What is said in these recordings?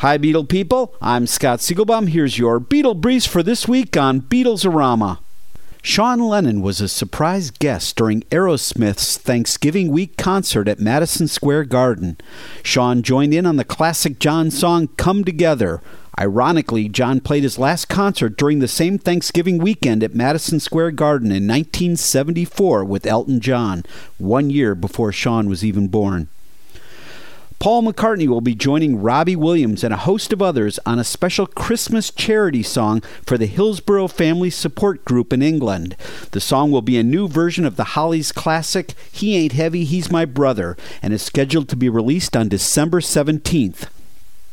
Hi, Beetle people. I'm Scott Siegelbaum. Here's your Beetle Breeze for this week on Beatlesorama. Sean Lennon was a surprise guest during Aerosmith's Thanksgiving week concert at Madison Square Garden. Sean joined in on the classic John song Come Together. Ironically, John played his last concert during the same Thanksgiving weekend at Madison Square Garden in 1974 with Elton John, one year before Sean was even born. Paul McCartney will be joining Robbie Williams and a host of others on a special Christmas charity song for the Hillsborough Family Support Group in England. The song will be a new version of the Hollies classic He Ain't Heavy, He's My Brother and is scheduled to be released on December 17th.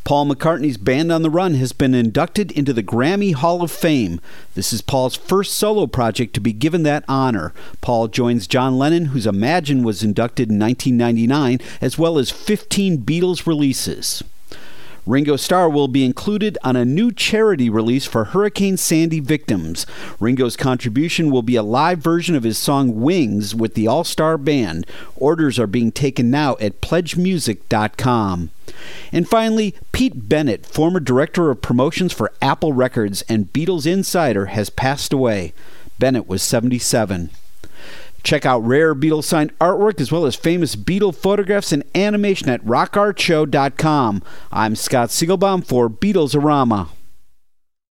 Paul McCartney's Band on the Run has been inducted into the Grammy Hall of Fame. This is Paul's first solo project to be given that honor. Paul joins John Lennon, whose Imagine was inducted in 1999, as well as 15 Beatles releases. Ringo Starr will be included on a new charity release for Hurricane Sandy victims. Ringo's contribution will be a live version of his song Wings with the All Star Band. Orders are being taken now at pledgemusic.com. And finally, Pete Bennett, former director of promotions for Apple Records and Beatles Insider, has passed away. Bennett was 77. Check out rare Beatles signed artwork as well as famous Beatle photographs and animation at rockartshow.com. I'm Scott Siegelbaum for Beatlesorama.